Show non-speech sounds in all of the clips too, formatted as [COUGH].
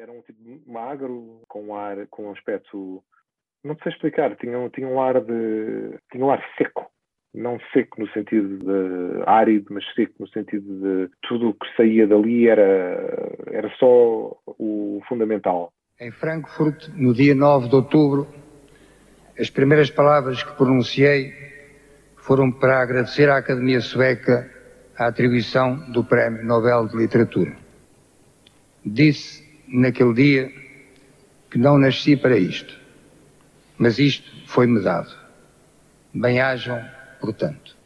Era um tipo magro, com ar, com um aspecto, não sei explicar, tinha, tinha um ar de, tinha um ar seco. Não seco no sentido de árido, mas seco no sentido de tudo o que saía dali era, era só o fundamental. Em Frankfurt, no dia 9 de outubro, as primeiras palavras que pronunciei foram para agradecer à Academia Sueca a atribuição do Prémio Nobel de Literatura. Disse naquele dia que não nasci para isto, mas isto foi-me dado. Bem-ajam, portanto.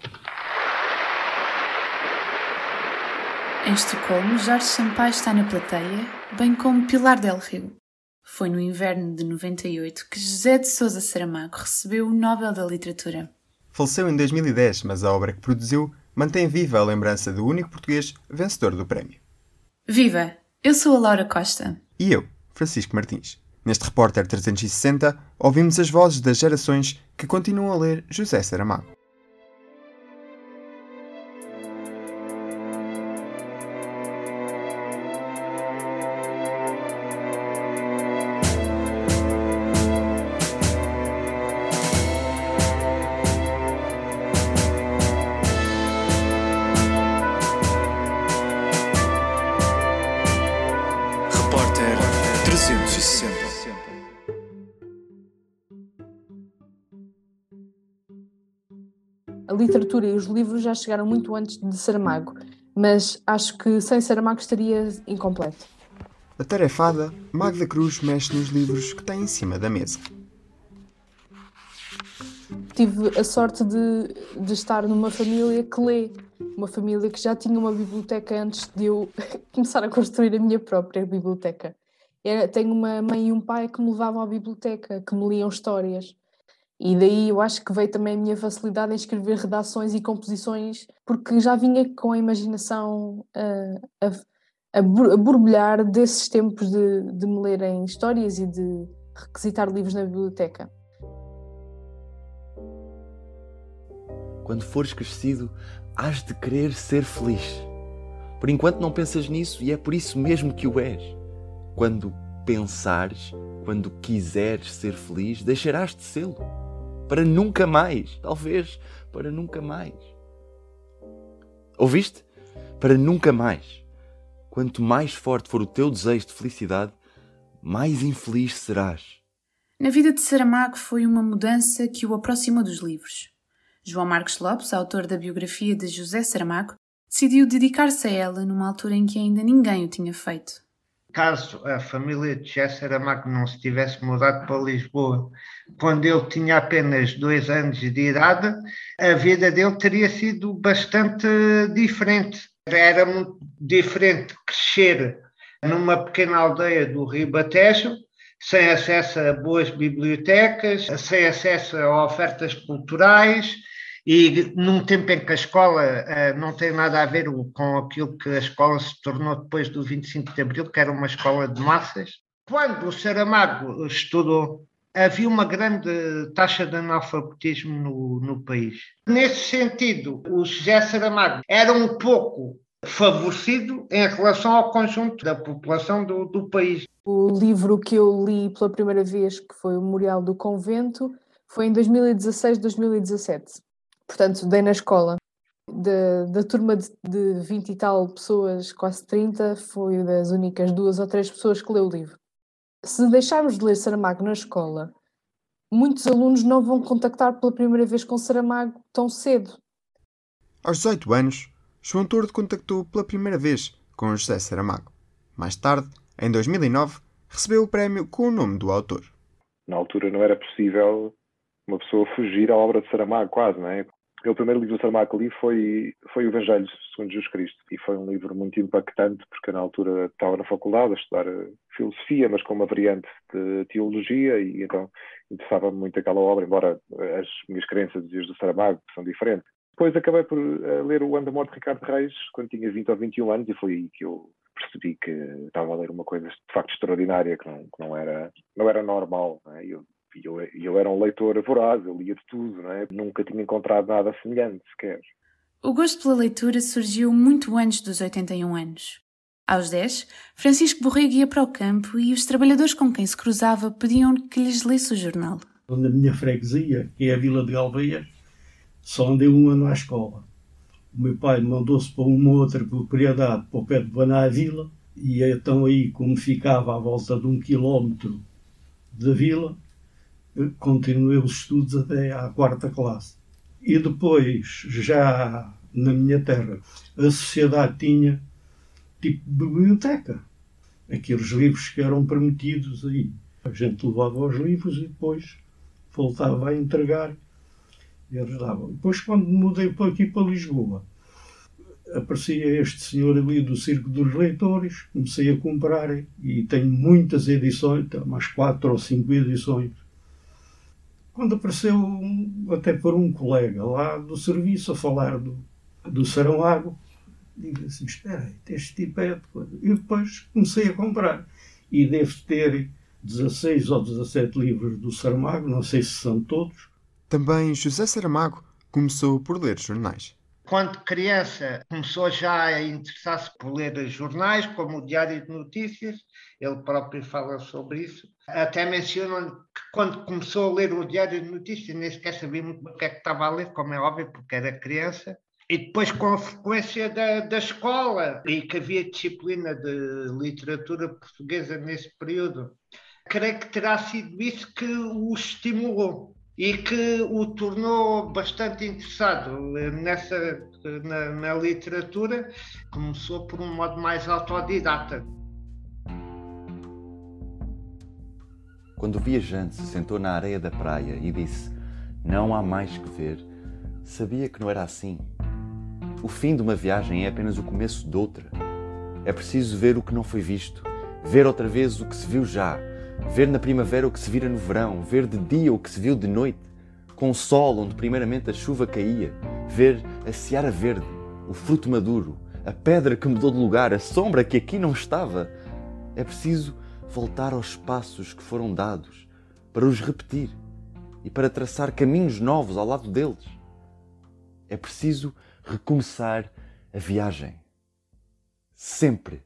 Em Estocolmo, Jorge Sampaio está na plateia, bem como Pilar Del Rio. Foi no inverno de 98 que José de Sousa Saramago recebeu o Nobel da Literatura. Faleceu em 2010, mas a obra que produziu mantém viva a lembrança do único português vencedor do prémio. Viva! Eu sou a Laura Costa. E eu, Francisco Martins. Neste Repórter 360, ouvimos as vozes das gerações que continuam a ler José Saramago. A literatura e os livros já chegaram muito antes de Saramago, mas acho que sem Saramago estaria incompleto. Atarefada, Magda Cruz mexe nos livros que tem em cima da mesa. Tive a sorte de, de estar numa família que lê, uma família que já tinha uma biblioteca antes de eu [LAUGHS] começar a construir a minha própria biblioteca. Era, tenho uma mãe e um pai que me levavam à biblioteca, que me liam histórias. E daí eu acho que veio também a minha facilidade em escrever redações e composições, porque já vinha com a imaginação uh, a, a, a borbulhar desses tempos de, de me lerem histórias e de requisitar livros na biblioteca. Quando fores crescido, hás de querer ser feliz. Por enquanto não pensas nisso e é por isso mesmo que o és. Quando pensares, quando quiseres ser feliz, deixarás de sê-lo. Para nunca mais, talvez para nunca mais. Ouviste? Para nunca mais. Quanto mais forte for o teu desejo de felicidade, mais infeliz serás. Na vida de Saramago foi uma mudança que o aproximou dos livros. João Marcos Lopes, autor da biografia de José Saramago, decidiu dedicar-se a ela numa altura em que ainda ninguém o tinha feito. Caso a família de Saramago não se tivesse mudado para Lisboa quando ele tinha apenas dois anos de idade, a vida dele teria sido bastante diferente. Era muito diferente crescer numa pequena aldeia do Rio Batejo, sem acesso a boas bibliotecas, sem acesso a ofertas culturais, e num tempo em que a escola uh, não tem nada a ver com aquilo que a escola se tornou depois do 25 de Abril, que era uma escola de massas. Quando o Saramago estudou, havia uma grande taxa de analfabetismo no, no país. Nesse sentido, o José Saramago era um pouco favorecido em relação ao conjunto da população do, do país. O livro que eu li pela primeira vez, que foi o Memorial do Convento, foi em 2016, 2017. Portanto, dei na escola. Da, da turma de, de 20 e tal pessoas, quase 30, foi das únicas duas ou três pessoas que leu o livro. Se deixarmos de ler Saramago na escola, muitos alunos não vão contactar pela primeira vez com Saramago tão cedo. Aos 18 anos, João Tordo contactou pela primeira vez com José Saramago. Mais tarde, em 2009, recebeu o prémio com o nome do autor. Na altura não era possível uma pessoa fugir à obra de Saramago, quase, não é? O primeiro livro do Saramago que li foi, foi o Evangelho segundo Jesus Cristo e foi um livro muito impactante porque na altura estava na faculdade a estudar filosofia, mas com uma variante de teologia e então interessava-me muito aquela obra, embora as minhas crenças e do Saramago são diferentes. Depois acabei por ler o Ano da Morte de Ricardo Reis quando tinha 20 ou 21 anos e foi aí que eu percebi que estava a ler uma coisa de facto extraordinária que não, que não, era, não era normal. É? eu, eu, eu era um leitor voraz, eu lia de tudo, não é? nunca tinha encontrado nada semelhante sequer. O gosto pela leitura surgiu muito antes dos 81 anos. Aos 10, Francisco Borrego ia para o campo e os trabalhadores com quem se cruzava pediam que lhes lesse o jornal. Na minha freguesia, que é a Vila de Galveias, só andei um ano à escola. O meu pai mandou-se para uma outra propriedade, para o pé de Banavila, e então aí, como ficava à volta de um quilómetro da vila, continuei os estudos até à quarta classe. E depois, já na minha terra, a sociedade tinha tipo biblioteca. Aqueles livros que eram permitidos aí. A gente levava os livros e depois voltava a entregar e eles davam. Depois, quando mudei para aqui para Lisboa, aparecia este senhor ali do Circo dos Leitores, comecei a comprar e tenho muitas edições, umas quatro ou cinco edições. Quando apareceu, até por um colega lá do serviço, a falar do, do Saramago, digo assim: espera aí, este tipo é de coisa. E depois comecei a comprar. E devo ter 16 ou 17 livros do Saramago, não sei se são todos. Também José Saramago começou por ler jornais. Quando criança começou já a interessar-se por ler jornais, como o Diário de Notícias, ele próprio fala sobre isso. Até mencionam que quando começou a ler o Diário de Notícias, nem sequer sabia muito o que é que estava a ler, como é óbvio, porque era criança. E depois, com a frequência da, da escola, e que havia disciplina de literatura portuguesa nesse período, creio que terá sido isso que o estimulou e que o tornou bastante interessado nessa, na, na literatura. Começou por um modo mais autodidata. Quando o viajante se sentou na areia da praia e disse: Não há mais que ver, sabia que não era assim. O fim de uma viagem é apenas o começo de outra. É preciso ver o que não foi visto, ver outra vez o que se viu já, ver na primavera o que se vira no verão, ver de dia o que se viu de noite, com o sol onde primeiramente a chuva caía, ver a seara verde, o fruto maduro, a pedra que mudou de lugar, a sombra que aqui não estava. É preciso voltar aos passos que foram dados, para os repetir e para traçar caminhos novos ao lado deles. É preciso recomeçar a viagem. Sempre.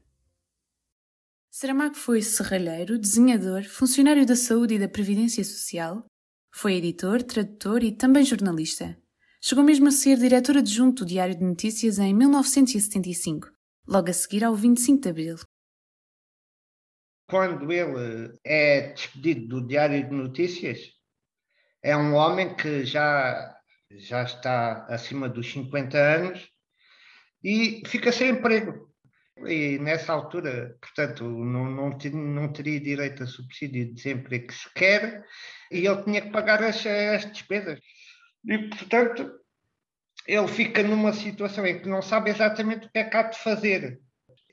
Saramago foi serralheiro, desenhador, funcionário da saúde e da previdência social, foi editor, tradutor e também jornalista. Chegou mesmo a ser diretor adjunto do Diário de Notícias em 1975, logo a seguir ao 25 de Abril. Quando ele é despedido do Diário de Notícias, é um homem que já já está acima dos 50 anos e fica sem emprego. E nessa altura, portanto, não, não, não teria direito a subsídio de desemprego sequer e ele tinha que pagar as, as despesas. E, portanto, ele fica numa situação em que não sabe exatamente o que é que há de fazer.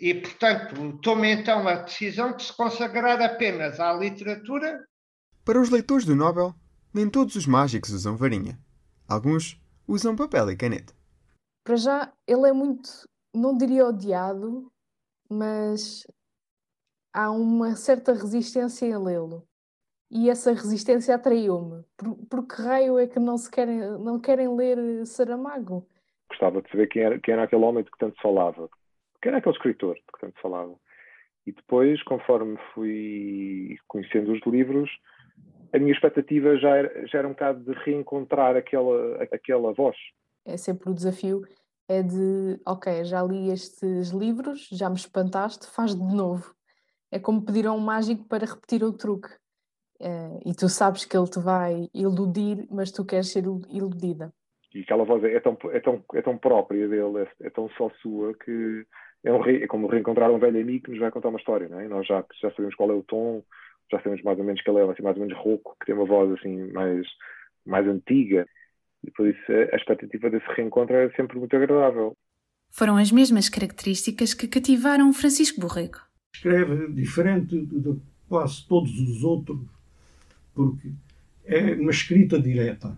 E, portanto, toma então a decisão de se consagrar apenas à literatura. Para os leitores do Nobel, nem todos os mágicos usam varinha. Alguns usam papel e caneta. Para já, ele é muito, não diria odiado, mas há uma certa resistência em lê-lo. E essa resistência atraiu-me. Por, por que raio é que não, se querem, não querem ler Saramago? Gostava de saber quem era, quem era aquele homem de que tanto falava. Quem era aquele escritor de que tanto falava. E depois, conforme fui conhecendo os livros, a minha expectativa já era, já era um bocado de reencontrar aquela, aquela voz. É sempre o desafio, é de, ok, já li estes livros, já me espantaste, faz de novo. É como pedir a um mágico para repetir o truque. É, e tu sabes que ele te vai iludir, mas tu queres ser iludida. E aquela voz é tão, é tão, é tão própria dele, é, é tão só sua, que é, um re, é como reencontrar um velho amigo que nos vai contar uma história, não é? Nós já, já sabemos qual é o tom, já sabemos mais ou menos que ele é assim, mais ou menos rouco, que tem uma voz assim mais, mais antiga. E por isso a expectativa desse reencontro é sempre muito agradável. Foram as mesmas características que cativaram Francisco Borrego. Escreve diferente de quase todos os outros, porque é uma escrita direta.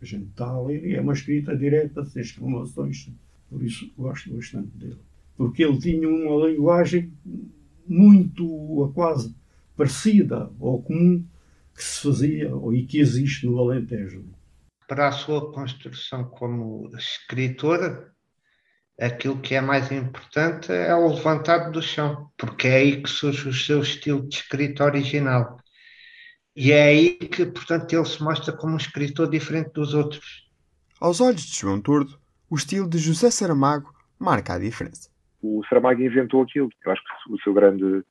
A gente está a ler e é uma escrita direta, sem exclamações. Por isso gosto bastante dele. Porque ele tinha uma linguagem muito, quase parecida ou comum que se fazia e que existe no Alentejo. Para a sua construção como escritora, aquilo que é mais importante é o levantado do chão, porque é aí que surge o seu estilo de escrita original. E é aí que, portanto, ele se mostra como um escritor diferente dos outros. Aos olhos de João Tordo, o estilo de José Saramago marca a diferença. O Saramago inventou aquilo. Eu acho que o seu grande,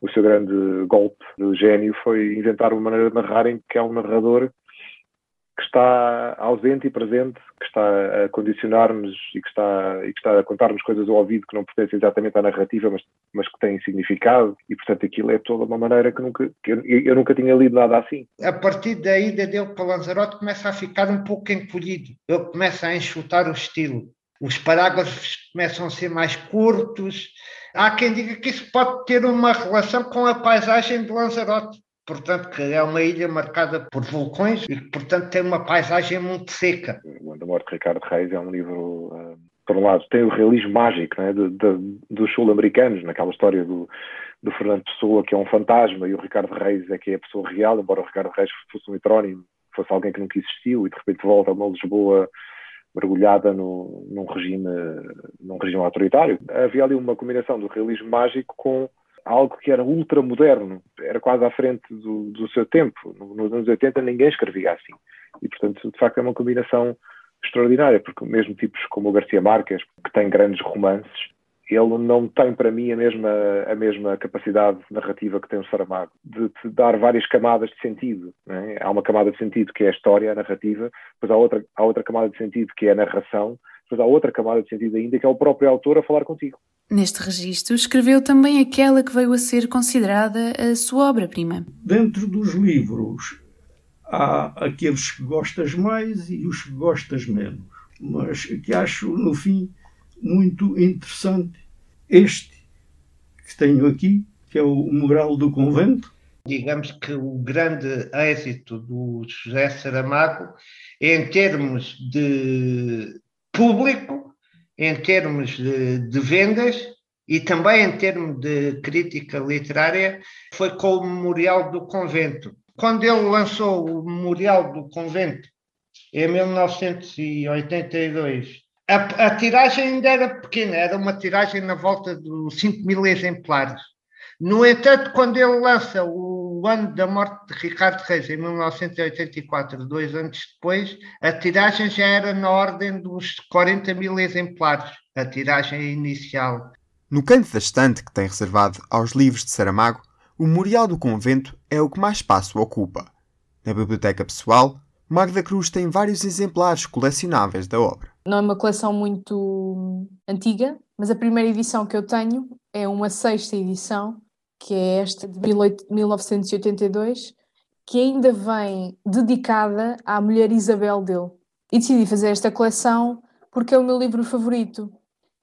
o seu grande golpe de gênio foi inventar uma maneira de narrar em que é um narrador que está ausente e presente, que está a condicionar-nos e que está, e que está a contar-nos coisas ao ouvido que não pertencem exatamente à narrativa, mas, mas que têm significado. E, portanto, aquilo é toda uma maneira que, nunca, que eu, eu, nunca tinha lido nada assim. A partir da ida dele para Lanzarote começa a ficar um pouco encolhido. Ele começa a enxutar o estilo. Os parágrafos começam a ser mais curtos. Há quem diga que isso pode ter uma relação com a paisagem de Lanzarote portanto, que é uma ilha marcada por vulcões e que, portanto, tem uma paisagem muito seca. O da Morte de Ricardo Reis é um livro, uh, por um lado, tem o realismo mágico né, de, de, dos sul-americanos, naquela história do, do Fernando Pessoa, que é um fantasma, e o Ricardo Reis é que é a pessoa real, embora o Ricardo Reis fosse um heterónimo, fosse alguém que nunca existiu, e de repente volta a uma Lisboa mergulhada no, num, regime, num regime autoritário. Havia ali uma combinação do realismo mágico com algo que era ultramoderno, era quase à frente do, do seu tempo. Nos anos 80 ninguém escrevia assim. E, portanto, de facto, é uma combinação extraordinária, porque mesmo tipos como o Garcia Marques, que tem grandes romances, ele não tem para mim a mesma, a mesma capacidade narrativa que tem o Saramago, de te dar várias camadas de sentido. É? Há uma camada de sentido que é a história, a narrativa, depois há outra, há outra camada de sentido que é a narração, depois há outra camada de sentido ainda que é o próprio autor a falar contigo. Neste registro, escreveu também aquela que veio a ser considerada a sua obra-prima. Dentro dos livros, há aqueles que gostas mais e os que gostas menos, mas que acho, no fim, muito interessante. Este que tenho aqui, que é o Moral do Convento. Digamos que o grande êxito do José Saramago, em termos de público, em termos de, de vendas e também em termos de crítica literária, foi com o Memorial do Convento. Quando ele lançou o Memorial do Convento, em 1982, a, a, tiragem ainda era pequena, era uma tiragem na volta dos 5 mil exemplares. No entanto, quando ele lança o ano da morte de Ricardo Reis, em 1984, dois anos depois, a tiragem já era na ordem dos 40 mil exemplares, a tiragem inicial. No canto da estante que tem reservado aos livros de Saramago, o Memorial do Convento é o que mais espaço ocupa. Na biblioteca pessoal, Magda Cruz tem vários exemplares colecionáveis da obra. Não é uma coleção muito antiga, mas a primeira edição que eu tenho é uma sexta edição que é esta de 1982, que ainda vem dedicada à mulher Isabel dele. E decidi fazer esta coleção porque é o meu livro favorito.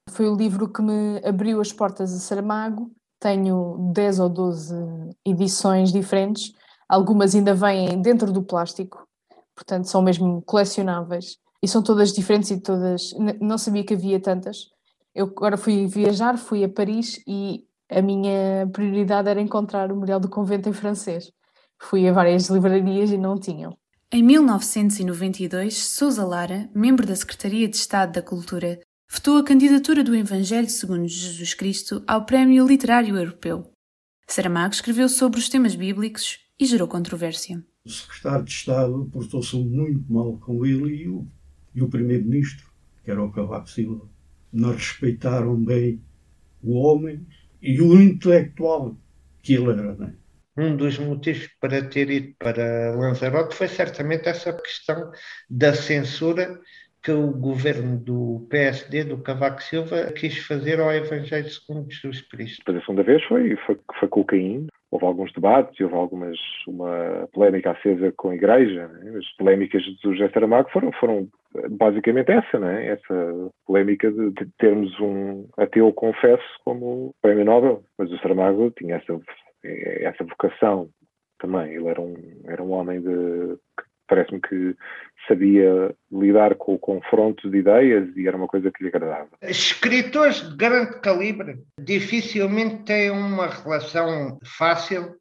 Foi o livro que me abriu as portas a Saramago. Tenho 10 ou 12 edições diferentes, algumas ainda vêm dentro do plástico, portanto são mesmo colecionáveis. E são todas diferentes e todas. Não sabia que havia tantas. Eu agora fui viajar, fui a Paris e a minha prioridade era encontrar o Memorial do Convento em francês. Fui a várias livrarias e não tinham. Em 1992, Sousa Lara, membro da Secretaria de Estado da Cultura, votou a candidatura do Evangelho segundo Jesus Cristo ao Prémio Literário Europeu. Saramago escreveu sobre os temas bíblicos e gerou controvérsia. O secretário de Estado portou-se muito mal com ele e o, e o primeiro-ministro, que era o Cavaco Silva. Não respeitaram bem o homem e o intelectual que ele era. Né? Um dos motivos para ter ido para Lanzarote foi certamente essa questão da censura que o governo do PSD, do Cavaco Silva, quis fazer ao Evangelho segundo Jesus Cristo. A segunda vez foi, foi, foi com o Caim. Houve alguns debates, houve algumas, uma polémica acesa com a Igreja. Né? As polémicas de José Saramago foram, foram basicamente essa, né? essa polémica de, de, termos um ateu confesso como prémio Nobel. Mas o Saramago tinha essa, essa vocação também. Ele era um, era um homem de parece-me que sabia lidar com o confronto de ideias e era uma coisa que lhe agradava. Escritores de grande calibre dificilmente têm uma relação fácil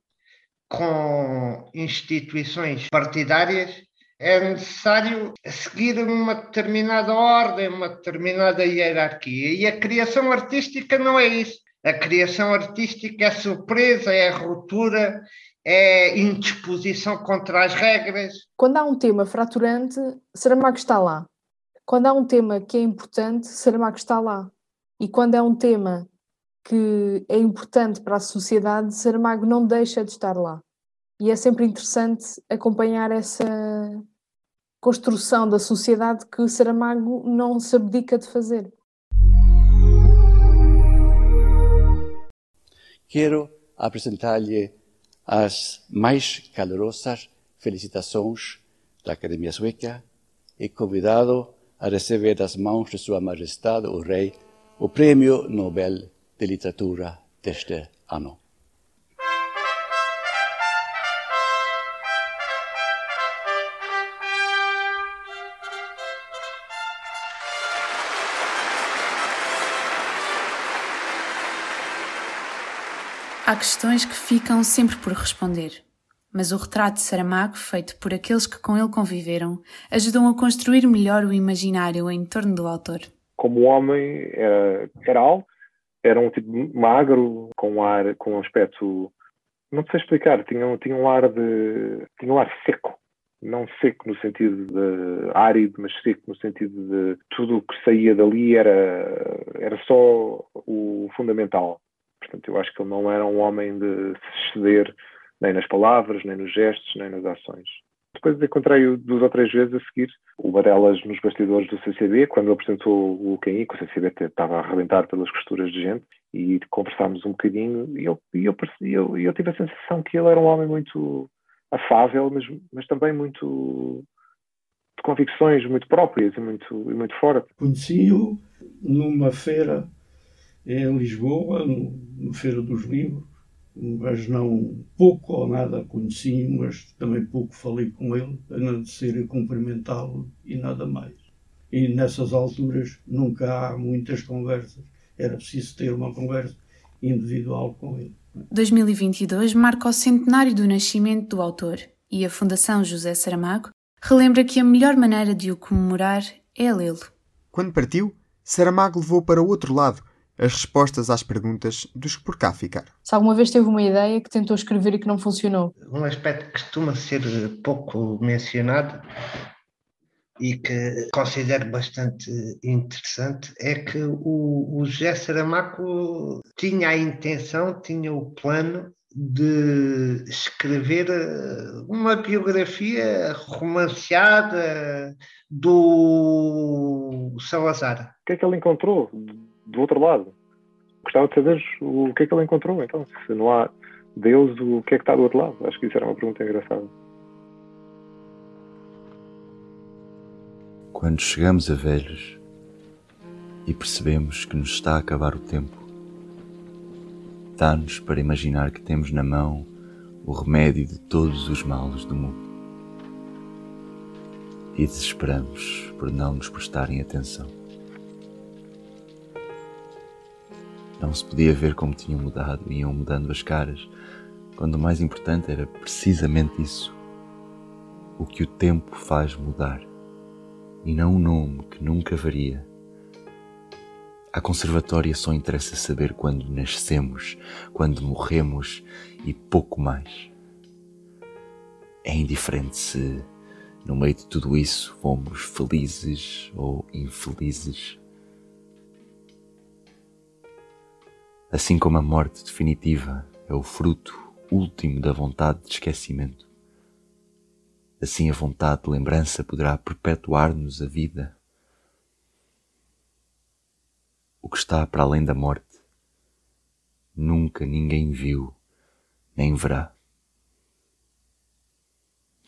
com instituições partidárias é necessário seguir uma determinada ordem, uma determinada hierarquia. E a criação artística não é isso. A criação artística é surpresa, é ruptura, é indisposição contra as regras. Quando há um tema fraturante, Saramago está lá. Quando há um tema que é importante, Saramago está lá. E quando é um tema que é importante para a sociedade, Saramago não deixa de estar lá. E é sempre interessante acompanhar essa construção da sociedade que Saramago não se abdica de fazer. Quero apresentar-lhe as mais calorosas felicitações da Academia Sueca e convidado a receber das mãos de Sua Majestade o Rei o Prêmio Nobel de Literatura deste ano. Há questões que ficam sempre por responder, mas o retrato de Saramago, feito por aqueles que com ele conviveram, ajudou a construir melhor o imaginário em torno do autor. Como homem, era, era alto, era um tipo magro, com ar, com um aspecto, não sei explicar, tinha, tinha um ar de, tinha um ar seco, não seco no sentido de árido, mas seco no sentido de tudo o que saía dali era, era só o fundamental. Portanto, eu acho que ele não era um homem de se exceder nem nas palavras, nem nos gestos, nem nas ações. Depois encontrei-o duas ou três vezes a seguir, o delas nos bastidores do CCB, quando ele apresentou o QI, que o CCB estava a arrebentar pelas costuras de gente, e conversámos um bocadinho, e eu, e eu, eu, eu tive a sensação que ele era um homem muito afável, mas, mas também muito de convicções muito próprias e muito, e muito forte. Conheci-o numa feira em Lisboa, no, no Feira dos Livros, mas não pouco ou nada conheci, mas também pouco falei com ele, a não ser cumprimentá-lo e nada mais. E nessas alturas nunca há muitas conversas, era preciso ter uma conversa individual com ele. 2022 marca o centenário do nascimento do autor e a Fundação José Saramago relembra que a melhor maneira de o comemorar é lê-lo. Quando partiu, Saramago levou para o outro lado as respostas às perguntas dos que por cá ficar. Se alguma vez teve uma ideia que tentou escrever e que não funcionou? Um aspecto que costuma ser pouco mencionado e que considero bastante interessante é que o, o José Saramago tinha a intenção, tinha o plano de escrever uma biografia romanceada do Salazar. O que é que ele encontrou do outro lado. Gostava de saber o que é que ele encontrou, então. Se não há Deus, o que é que está do outro lado? Acho que isso era uma pergunta engraçada. Quando chegamos a velhos e percebemos que nos está a acabar o tempo, dá-nos para imaginar que temos na mão o remédio de todos os males do mundo. E desesperamos por não nos prestarem atenção. Não se podia ver como tinham mudado iam mudando as caras, quando o mais importante era precisamente isso. O que o tempo faz mudar, e não o nome que nunca varia. À conservatória só interessa saber quando nascemos, quando morremos e pouco mais. É indiferente se, no meio de tudo isso, fomos felizes ou infelizes. Assim como a morte definitiva é o fruto último da vontade de esquecimento. Assim a vontade de lembrança poderá perpetuar-nos a vida. O que está para além da morte, nunca ninguém viu, nem verá.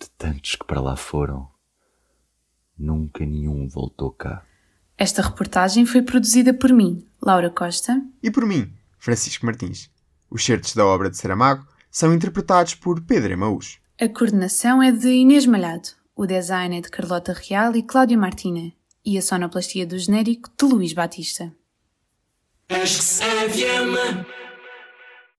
De tantos que para lá foram, nunca nenhum voltou cá. Esta reportagem foi produzida por mim, Laura Costa. E por mim, Francisco Martins. Os certos da obra de Saramago são interpretados por Pedro Emaús. A coordenação é de Inês Malhado, o design é de Carlota Real e Cláudia Martina, e a sonoplastia do genérico de Luís Batista. Acho que